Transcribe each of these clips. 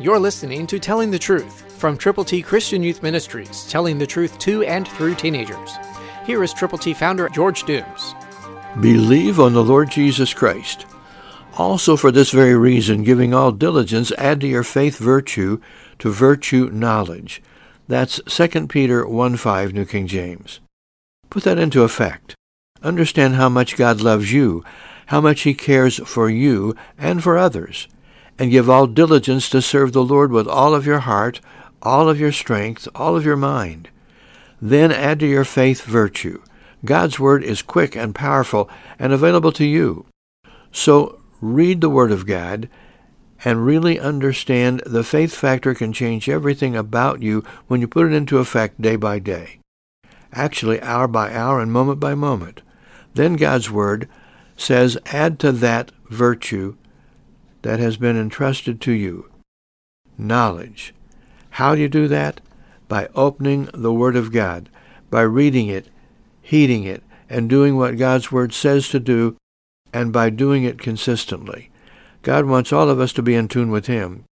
You're listening to Telling the Truth from Triple T Christian Youth Ministries, telling the truth to and through teenagers. Here is Triple T founder George Dooms. Believe on the Lord Jesus Christ. Also, for this very reason, giving all diligence, add to your faith virtue, to virtue knowledge. That's 2 Peter 1 5, New King James. Put that into effect. Understand how much God loves you, how much He cares for you and for others, and give all diligence to serve the Lord with all of your heart, all of your strength, all of your mind. Then add to your faith virtue. God's Word is quick and powerful and available to you. So read the Word of God and really understand the faith factor can change everything about you when you put it into effect day by day. Actually, hour by hour and moment by moment. Then God's Word says, add to that virtue that has been entrusted to you. Knowledge. How do you do that? By opening the Word of God, by reading it, heeding it, and doing what God's Word says to do, and by doing it consistently. God wants all of us to be in tune with Him.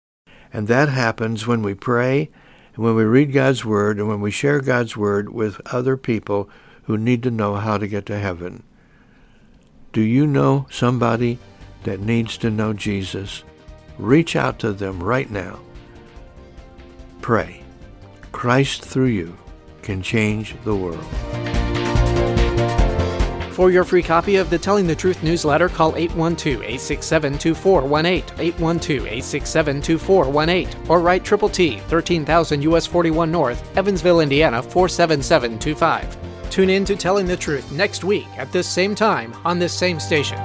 And that happens when we pray, and when we read God's Word, and when we share God's Word with other people who need to know how to get to heaven. Do you know somebody that needs to know Jesus? Reach out to them right now. Pray. Christ through you can change the world. For your free copy of the Telling the Truth newsletter, call 812-867-2418, 812-867-2418, or write Triple T, 13,000 US 41 North, Evansville, Indiana 47725. Tune in to Telling the Truth next week at this same time on this same station.